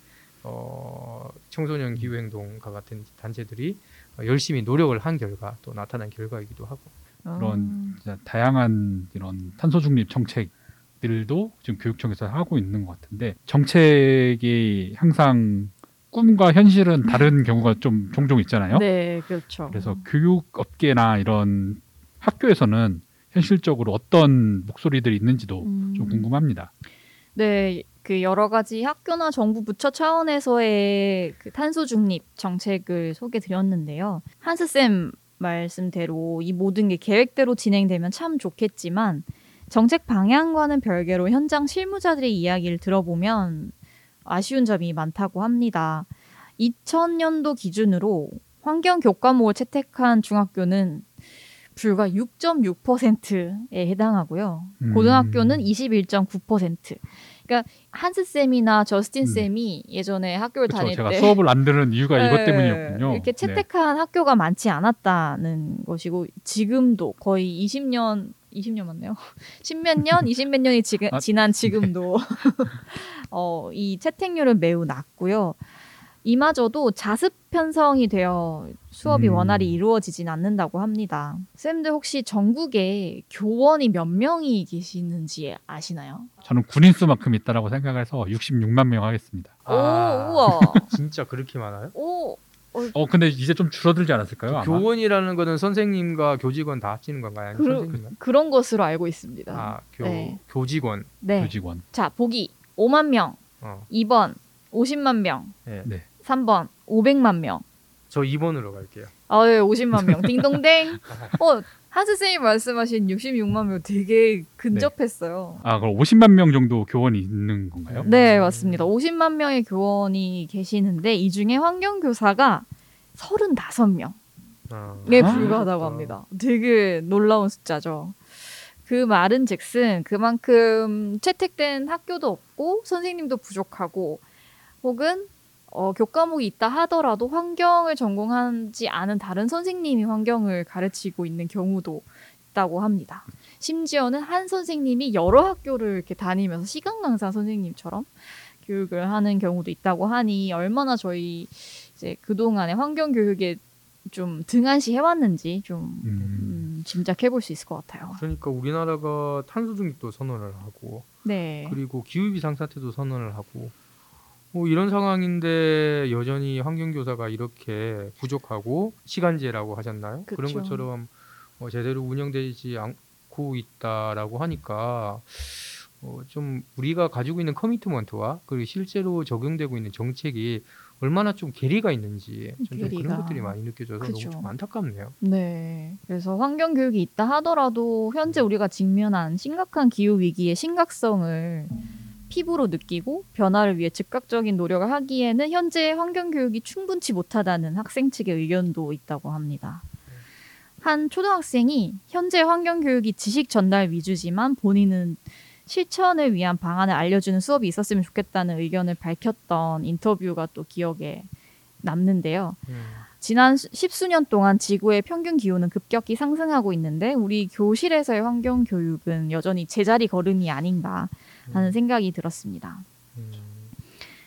어, 청소년 기후 행동과 같은 단체들이 어, 열심히 노력을 한 결과 또 나타난 결과이기도 하고. 그런 음. 다양한 이런 탄소 중립 정책들도 지금 교육청에서 하고 있는 것 같은데 정책이 항상 꿈과 현실은 다른 경우가 좀 종종 있잖아요. 네, 그렇죠. 그래서 교육 업계나 이런 학교에서는 현실적으로 어떤 목소리들이 있는지도 음. 좀 궁금합니다. 네, 그 여러 가지 학교나 정부 부처 차원에서의 그 탄소 중립 정책을 소개 드렸는데요. 한스 쌤 말씀대로 이 모든 게 계획대로 진행되면 참 좋겠지만 정책 방향과는 별개로 현장 실무자들의 이야기를 들어보면 아쉬운 점이 많다고 합니다. 2000년도 기준으로 환경 교과목을 채택한 중학교는 불과 6.6%에 해당하고요. 음. 고등학교는 21.9%. 그러니까 한스 쌤이나 저스틴 음. 쌤이 예전에 학교를 그렇죠. 다닐 제가 때 수업을 안 들은 이유가 [laughs] 이것 네, 때문이었군요. 이렇게 네. 채택한 학교가 많지 않았다는 것이고 지금도 거의 20년 20년 맞네요. 10몇 년, 20몇 [laughs] 년이 지금 아, 지난 지금도 [laughs] 어, 이 채택률은 매우 낮고요. 이마저도 자습 편성이 되어 수업이 음. 원활히 이루어지진 않는다고 합니다. 쌤들 혹시 전국에 교원이 몇 명이 계시는지 아시나요? 저는 군인 수만큼 있다라고 생각해서 66만 명 하겠습니다. 오, 우와. [laughs] 진짜 그렇게 많아요? 오, 어 근데 이제 좀 줄어들지 않았을까요? 아마? 교원이라는 거는 선생님과 교직원 다 합치는 건가요? 선생님만? 그런 것으로 알고 있습니다. 아, 교, 네. 교직원. 네. 교직원. 자, 보기 5만 명, 어. 2번 50만 명, 예. 네. 3번 500만 명. 저 2번으로 갈게요. 아, 예, 50만 명. 딩동댕. 어, 한스 쌤이 말씀하신 66만 명 되게 근접했어요. 아 그럼 50만 명 정도 교원이 있는 건가요? 네, 맞습니다. 50만 명의 교원이 계시는데 이 중에 환경 교사가 35명에 어. 아, 불과하다고 그렇다. 합니다. 되게 놀라운 숫자죠. 그 말은 즉슨 그만큼 채택된 학교도 없고 선생님도 부족하고 혹은 어, 교과목이 있다 하더라도 환경을 전공하지 않은 다른 선생님이 환경을 가르치고 있는 경우도 있다고 합니다. 심지어는 한 선생님이 여러 학교를 이렇게 다니면서 시간 강사 선생님처럼 교육을 하는 경우도 있다고 하니 얼마나 저희 이제 그동안의 환경 교육에 좀 등한시 해왔는지 좀 음. 음, 짐작해 볼 수 있을 것 같아요. 그러니까 우리나라가 탄소 중립도 선언을 하고 네. 그리고 기후 비상 사태도 선언을 하고 뭐 이런 상황인데 여전히 환경 교사가 이렇게 부족하고 시간제라고 하셨나요? 그런 그쵸. 것처럼 어, 제대로 운영되지 않고 있다라고 하니까 어, 좀 우리가 가지고 있는 커미트먼트와 그리고 실제로 적용되고 있는 정책이 얼마나 좀 괴리가 있는지 좀, 좀. 그런 것들이 많이 느껴져서 그쵸. 너무 좀 안타깝네요. 네. 그래서 환경 교육이 있다 하더라도 현재 우리가 직면한 심각한 기후 위기의 심각성을 피부로 느끼고 변화를 위해 즉각적인 노력을 하기에는 현재 환경 교육이 충분치 못하다는 학생 측의 의견도 있다고 합니다. 한 초등학생이 현재 환경 교육이 지식 전달 위주지만 본인은 실천을 위한 방안을 알려주는 수업이 있었으면 좋겠다는 의견을 밝혔던 인터뷰가 또 기억에 남는데요. 음. 지난 수- 십수년 동안 지구의 평균 기온은 급격히 상승하고 있는데 우리 교실에서의 환경 교육은 여전히 제자리 걸음이 아닌가 하는 생각이 들었습니다. 음.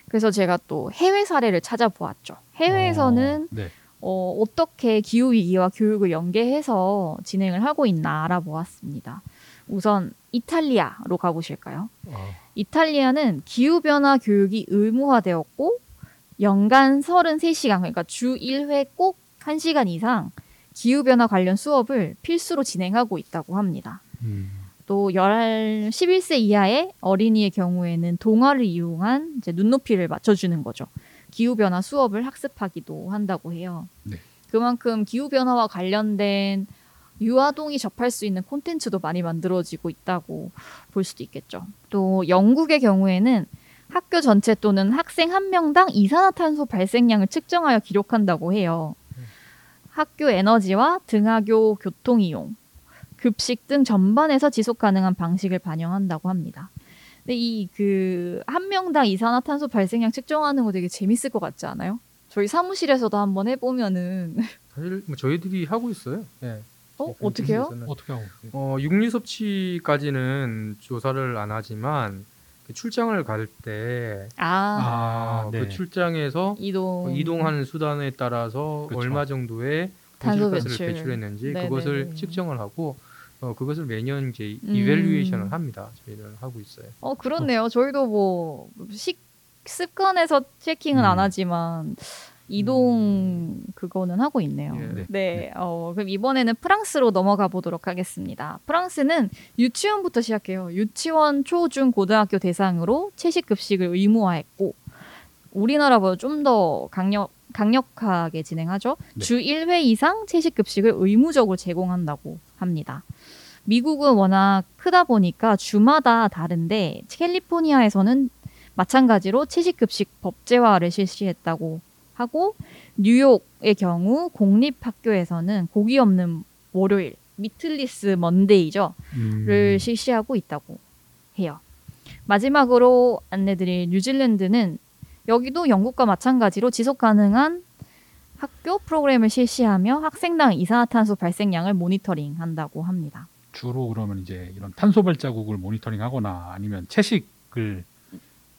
그래서 제가 또 해외 사례를 찾아보았죠. 해외에서는 어, 네. 어, 어떻게 기후 위기와 교육을 연계해서 진행을 하고 있나 알아보았습니다. 우선 이탈리아로 가보실까요? 어. 이탈리아는 기후변화 교육이 의무화되었고 연간 33시간 그러니까 주 1회 꼭 1시간 이상 기후변화 관련 수업을 필수로 진행하고 있다고 합니다. 음. 또 10, 11세 이하의 어린이의 경우에는 동화를 이용한 이제 눈높이를 맞춰주는 거죠. 기후변화 수업을 학습하기도 한다고 해요. 네. 그만큼 기후변화와 관련된 유아동이 접할 수 있는 콘텐츠도 많이 만들어지고 있다고 볼 수도 있겠죠. 또 영국의 경우에는 학교 전체 또는 학생 한 명당 이산화탄소 발생량을 측정하여 기록한다고 해요. 학교 에너지와 등하교 교통 이용, 급식 등 전반에서 지속 가능한 방식을 반영한다고 합니다. 근데 이 그 한 명당 이산화탄소 발생량 측정하는 거 되게 재밌을 것 같지 않아요? 저희 사무실에서도 한번 해보면은 [laughs] 사실 뭐 저희들이 하고 있어요. 예. 어 그런 어떻게요? 어떻게 하고? 어, 육류 섭취까지는 조사를 안 하지만 그 출장을 갈 때 아, 아, 그 네. 출장에서 이동 어, 이동하는 수단에 따라서 그쵸. 얼마 정도의 탄소 온실가스를 배출. 배출했는지 네네네. 그것을 측정을 하고 어, 그것을 매년 이제 음. 이벨루에이션을 합니다. 저희는 하고 있어요. 어 그렇네요. 저희도 뭐 식 습관에서 체킹은 음. 안 하지만 이동 그거는 하고 있네요. 예. 네. 네. 어, 그럼 이번에는 프랑스로 넘어가 보도록 하겠습니다. 프랑스는 유치원부터 시작해요. 유치원, 초, 중, 고등학교 대상으로 채식 급식을 의무화했고 우리나라보다 좀 더 강력 강력하게 진행하죠. 네. 주 1회 이상 채식 급식을 의무적으로 제공한다고 합니다. 미국은 워낙 크다 보니까 주마다 다른데 캘리포니아에서는 마찬가지로 채식 급식 법제화를 실시했다고 하고 뉴욕의 경우 공립 학교에서는 고기 없는 월요일 미틀리스 먼데이죠. 음. 를 실시하고 있다고 해요. 마지막으로 안내드릴 뉴질랜드는 여기도 영국과 마찬가지로 지속 가능한 학교 프로그램을 실시하며 학생당 이산화탄소 발생량을 모니터링한다고 합니다. 주로 그러면 이제 이런 탄소 발자국을 모니터링하거나 아니면 채식을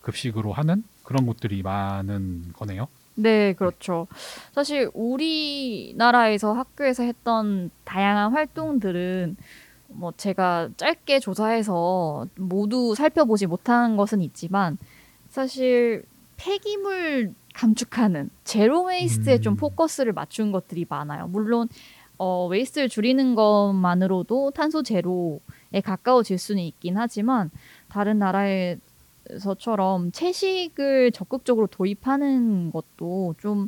급식으로 하는 그런 곳들이 많은 거네요. 네, 그렇죠. 사실 우리나라에서 학교에서 했던 다양한 활동들은 뭐 제가 짧게 조사해서 모두 살펴보지 못한 것은 있지만 사실 폐기물 감축하는 zero waste에 음. 좀 포커스를 맞춘 것들이 많아요. 물론 어, waste를 줄이는 것만으로도 탄소 제로에 가까워질 수는 있긴 하지만 다른 나라에서처럼 채식을 적극적으로 도입하는 것도 좀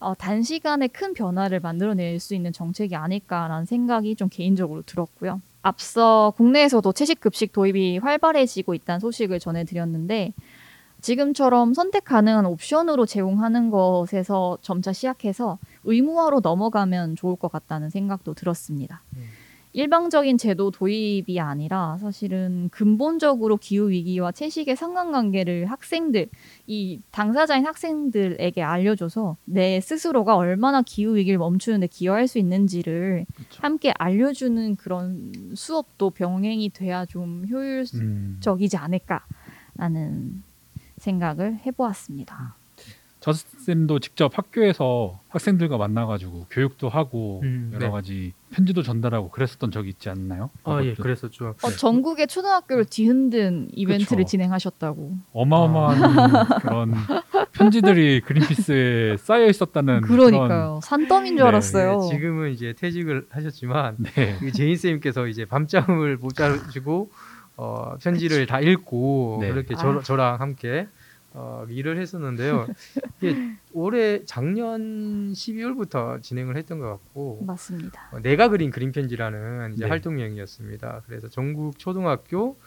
어, 단시간에 큰 변화를 만들어낼 수 있는 정책이 아닐까라는 생각이 좀 개인적으로 들었고요. 앞서 국내에서도 채식 급식 도입이 활발해지고 있다는 소식을 전해드렸는데 지금처럼 선택 가능한 옵션으로 제공하는 것에서 점차 시작해서 의무화로 넘어가면 좋을 것 같다는 생각도 들었습니다. 음. 일방적인 제도 도입이 아니라 사실은 근본적으로 기후 위기와 채식의 상관관계를 학생들, 이 당사자인 학생들에게 알려줘서 내 스스로가 얼마나 기후 위기를 멈추는데 기여할 수 있는지를 그쵸. 함께 알려주는 그런 수업도 병행이 돼야 좀 효율적이지 음. 않을까라는 생각을 해보았습니다. 저쌤도 직접 학교에서 학생들과 만나가지고 교육도 하고 음, 여러 네. 가지 편지도 전달하고 그랬었던 적이 있지 않나요? 아 예, 그랬었죠. 어, 전국의 초등학교를 뒤흔든 이벤트를 그쵸. 진행하셨다고. 어마어마한 [laughs] 그런 편지들이 그린피스에 쌓여 있었다는 그러니까요. 산더미인 줄 네, 알았어요. 예, 지금은 이제 퇴직을 하셨지만 네. 그 제인 쌤께서 이제 밤잠을 못 자시고 어, 편지를 다 읽고 네. 그렇게 아. 저, 저랑 함께 어, 일을 했었는데요. [laughs] 이게 올해 작년 12월부터 진행을 했던 것 같고 맞습니다. 어, 내가 그린 그림 편지라는 이제 네. 활동명이었습니다. 그래서 전국 초등학교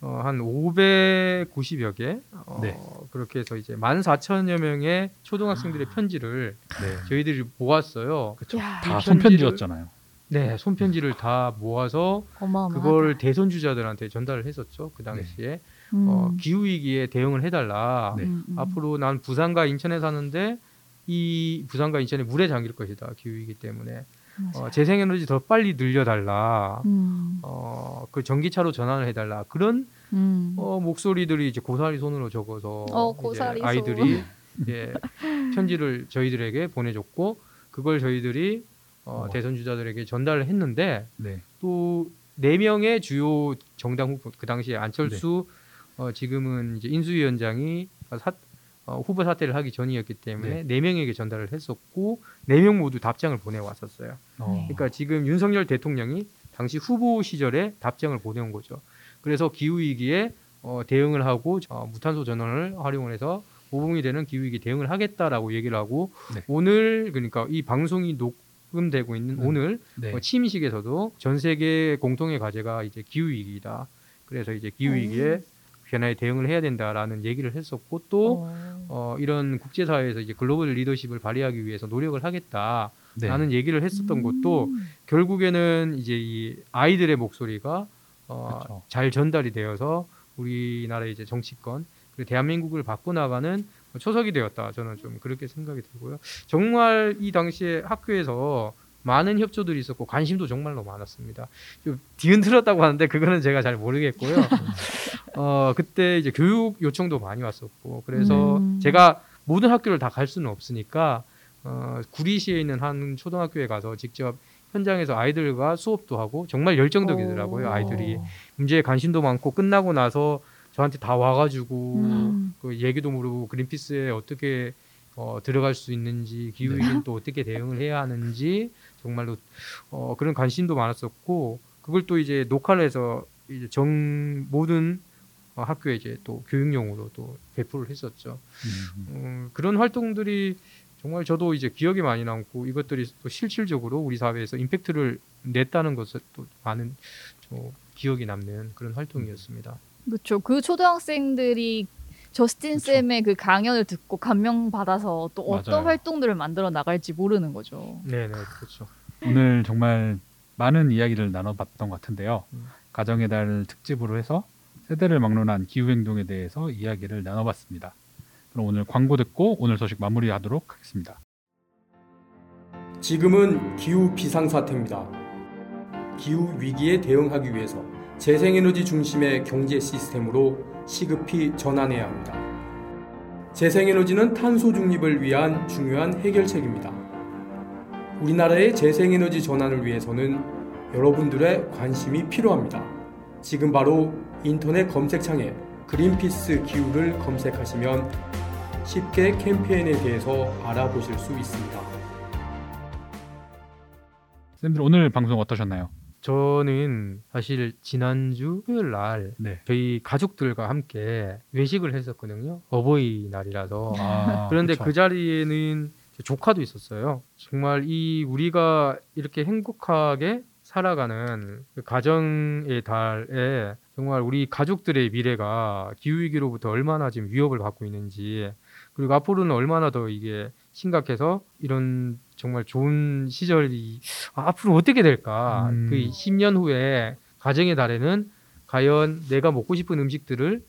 어, 한 590여 개 어, 네. 그렇게 해서 이제 14,000여 명의 초등학생들의 아. 편지를 네. 저희들이 모았어요. 그쵸. 야, 다 손편지였잖아요. 네, 손편지를 다 모아서 어마어마하다. 그걸 대선 주자들한테 전달을 했었죠. 그 당시에 음. 어, 기후 위기에 대응을 해달라. 네. 음, 음. 앞으로 난 부산과 인천에 사는데 이 부산과 인천이 물에 잠길 것이다. 기후 위기 때문에 어, 맞아요. 재생에너지 더 빨리 늘려달라. 음, 어, 그 전기차로 전환을 해달라. 그런 음. 어, 목소리들이 이제 고사리 손으로 적어서 어, 고사리 손. 아이들이 [laughs] 예, 편지를 저희들에게 보내줬고 그걸 저희들이 어, 어. 대선 주자들에게 전달을 했는데 네. 또네 명의 주요 정당 후보 그 당시에 안철수 어, 지금은 이제 인수위원장이 사, 어, 후보 사퇴를 하기 전이었기 때문에 네, 명에게 전달을 했었고 네 명 모두 답장을 보내왔었어요. 어, 네. 그러니까 지금 윤석열 대통령이 당시 후보 시절에 답장을 보내온 거죠. 그래서 기후 위기에 어, 대응을 하고 어, 무탄소 전원을 활용을 해서 모범이 되는 기후 위기 대응을 하겠다라고 얘기를 하고 네. 오늘 그러니까 이 방송이 녹음되고 있는 음. 오늘 네. 어, 취임식에서도 전 세계 공통의 과제가 이제 기후 위기다. 그래서 이제 기후 위기에 변화에 대응을 해야 된다라는 얘기를 했었고 또 어. 어, 이런 국제사회에서 이제 글로벌 리더십을 발휘하기 위해서 노력을 하겠다 라는 네. 얘기를 했었던 것도 음. 결국에는 이제 이 아이들의 목소리가 어, 그쵸. 잘 전달이 되어서 우리나라의 이제 정치권 그리고 대한민국을 바꿔 나가는 초석이 되었다. 저는 좀 그렇게 생각이 들고요. 정말 이 당시에 학교에서 많은 협조들이 있었고 관심도 정말로 많았습니다. 좀 뒤흔들었다고 하는데 그거는 제가 잘 모르겠고요. [laughs] 어 그때 이제 교육 요청도 많이 왔었고 그래서 음. 제가 모든 학교를 다 갈 수는 없으니까 어, 구리시에 있는 한 초등학교에 가서 직접 현장에서 아이들과 수업도 하고 정말 열정적이더라고요 오. 아이들이 문제에 관심도 많고 끝나고 나서 저한테 다 와가지고 음. 그 얘기도 물어보고 그린피스에 어떻게 어, 들어갈 수 있는지 기후위기는 또 어떻게 대응을 해야 하는지 정말로 어, 그런 관심도 많았었고 그걸 또 이제 녹화를 해서 이제 정 모든 어, 학교에 이제 또 교육용으로 또 배포를 했었죠. 음. 음, 그런 활동들이 정말 저도 이제 기억에 많이 남고 이것들이 또 실질적으로 우리 사회에서 임팩트를 냈다는 것을 또 많은 저 기억이 남는 그런 활동이었습니다. 그렇죠. 그 초등학생들이 저스틴 그쵸. 쌤의 그 강연을 듣고 감명 받아서 또 어떤 맞아요. 활동들을 만들어 나갈지 모르는 거죠. 네네 그렇죠. 오늘 정말 많은 이야기를 나눠봤던 것 같은데요. 음. 가정의 달 특집으로 해서 세대를 막론한 기후 행동에 대해서 이야기를 나눠봤습니다. 그럼 오늘 광고 듣고 오늘 소식 마무리하도록 하겠습니다. 지금은 기후 비상사태입니다. 기후 위기에 대응하기 위해서 재생에너지 중심의 경제 시스템으로 시급히 전환해야 합니다. 재생에너지는 탄소 중립을 위한 중요한 해결책입니다. 우리나라의 재생에너지 전환을 위해서는 여러분들의 관심이 필요합니다. 지금 바로 인터넷 검색창에 그린피스 기후를 검색하시면 쉽게 캠페인에 대해서 알아보실 수 있습니다. 쌤들 오늘 방송 어떠셨나요? 저는 사실 지난주 토요일 날 네. 저희 가족들과 함께 외식을 했었거든요. 어버이날이라서. 아, 그런데 그쵸. 그 자리에는 제 조카도 있었어요. 정말 이 우리가 이렇게 행복하게 살아가는 그 가정의 달에 정말 우리 가족들의 미래가 기후 위기로부터 얼마나 지금 위협을 받고 있는지 그리고 앞으로는 얼마나 더 이게 심각해서 이런 정말 좋은 시절이 아, 앞으로 어떻게 될까? 음. 그 10년 후에 가정의 달에는 과연 내가 먹고 싶은 음식들을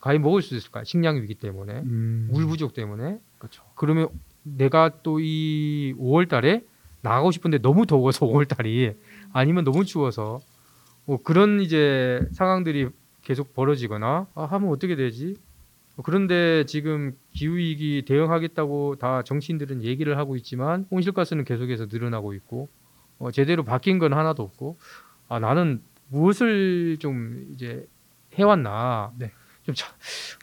과연 먹을 수 있을까? 식량 위기 때문에 음, 물 부족 때문에 그렇죠. 그러면 내가 또 이 5월 달에 나가고 싶은데 너무 더워서 [laughs] 5월 달이 아니면 너무 추워서 뭐 그런 이제 상황들이 계속 벌어지거나 아, 하면 어떻게 되지? 어, 그런데 지금 기후 위기 대응하겠다고 다 정치인들은 얘기를 하고 있지만 온실가스는 계속해서 늘어나고 있고 어, 제대로 바뀐 건 하나도 없고 아 나는 무엇을 좀 이제 해왔나 네. 좀 차-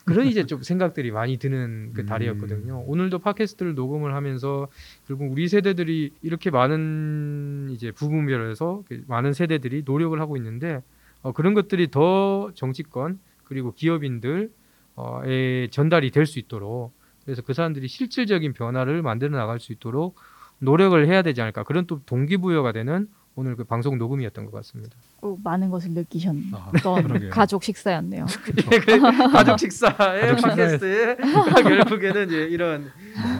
그런 이제 좀 생각들이 많이 드는 그 음. 달이었거든요. 오늘도 팟캐스트를 녹음을 하면서 결국 우리 세대들이 이렇게 많은 이제 부분별에서 그 많은 세대들이 노력을 하고 있는데 어, 그런 것들이 더 정치권 그리고 기업인들 어, 에 전달이 될 수 있도록 그래서 그 사람들이 실질적인 변화를 만들어 나갈 수 있도록 노력을 해야 되지 않을까 그런 또 동기부여가 되는 오늘 그 방송 녹음이었던 것 같습니다. 꼭 많은 것을 느끼셨던 아. [laughs] 가족 식사였네요. [laughs] 가족 식사의 가족 식사에- 팟캐스트에 결국에는 이제 이런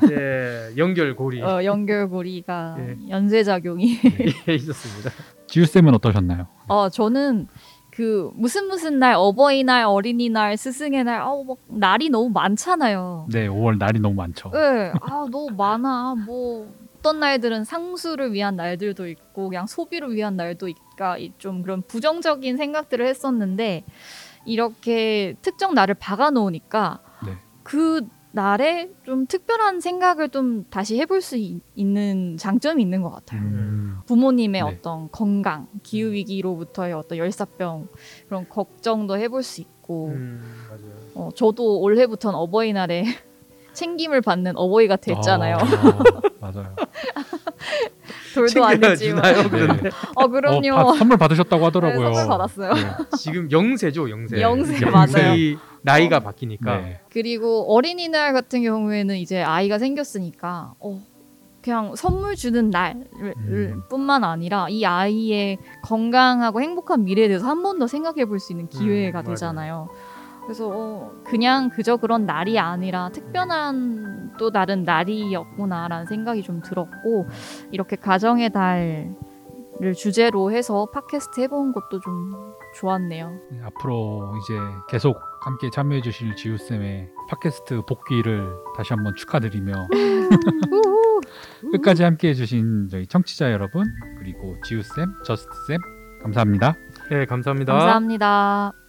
이제 연결고리 어, 연결고리가 예. 연쇄작용이. 있었습니다. 지우 쌤은 어떠셨나요? 어, 저는 그 무슨 무슨 날 어버이날 어린이날 스승의 날 아우 막 날이 너무 많잖아요. 네, 5월 날이 너무 많죠. 네, 아 너무 많아. 뭐 어떤 날들은 상수를 위한 날들도 있고 그냥 소비를 위한 날도 있까 좀 그런 부정적인 생각들을 했었는데 이렇게 특정 날을 박아 놓으니까 네. 그 날에 좀 특별한 생각을 좀 다시 해볼 수 있- 있는 장점이 있는 것 같아요. 음, 부모님의 네. 어떤 건강, 기후 위기로부터의 어떤 열사병 그런 걱정도 해볼 수 있고, 음. 어, 저도 올해부터는 어버이날에 [laughs] 챙김을 받는 어버이가 됐잖아요. 아, 맞아요. [laughs] 돌도 안 됐지만, 챙겨주나요? 그런데 어 그럼요. 어, 바- 선물 받으셨다고 하더라고요. 네, 선물 받았어요. 네. [laughs] 지금 영세죠, 영세. 영세, 맞아요. 이 나이가 바뀌니까. 네. 그리고 어린이날 같은 경우에는 이제 아이가 생겼으니까, 어, 그냥 선물 주는 날 음. 뿐만 아니라 이 아이의 건강하고 행복한 미래에 대해서 한 번 더 생각해 볼 수 있는 기회가 음, 맞아요. 되잖아요. 그래서 어, 그냥 그저 그런 날이 아니라 특별한 또 다른 날이었구나라는 생각이 좀 들었고 이렇게 가정의 달을 주제로 해서 팟캐스트 해본 것도 좀 좋았네요. 네, 앞으로 이제 계속 함께 참여해 주실 지우 쌤의 팟캐스트 복귀를 다시 한번 축하드리며. [laughs] [laughs] 끝까지 함께 해주신 저희 청취자 여러분 그리고 지우 쌤, 저스트 쌤 감사합니다. 네, 감사합니다. 감사합니다.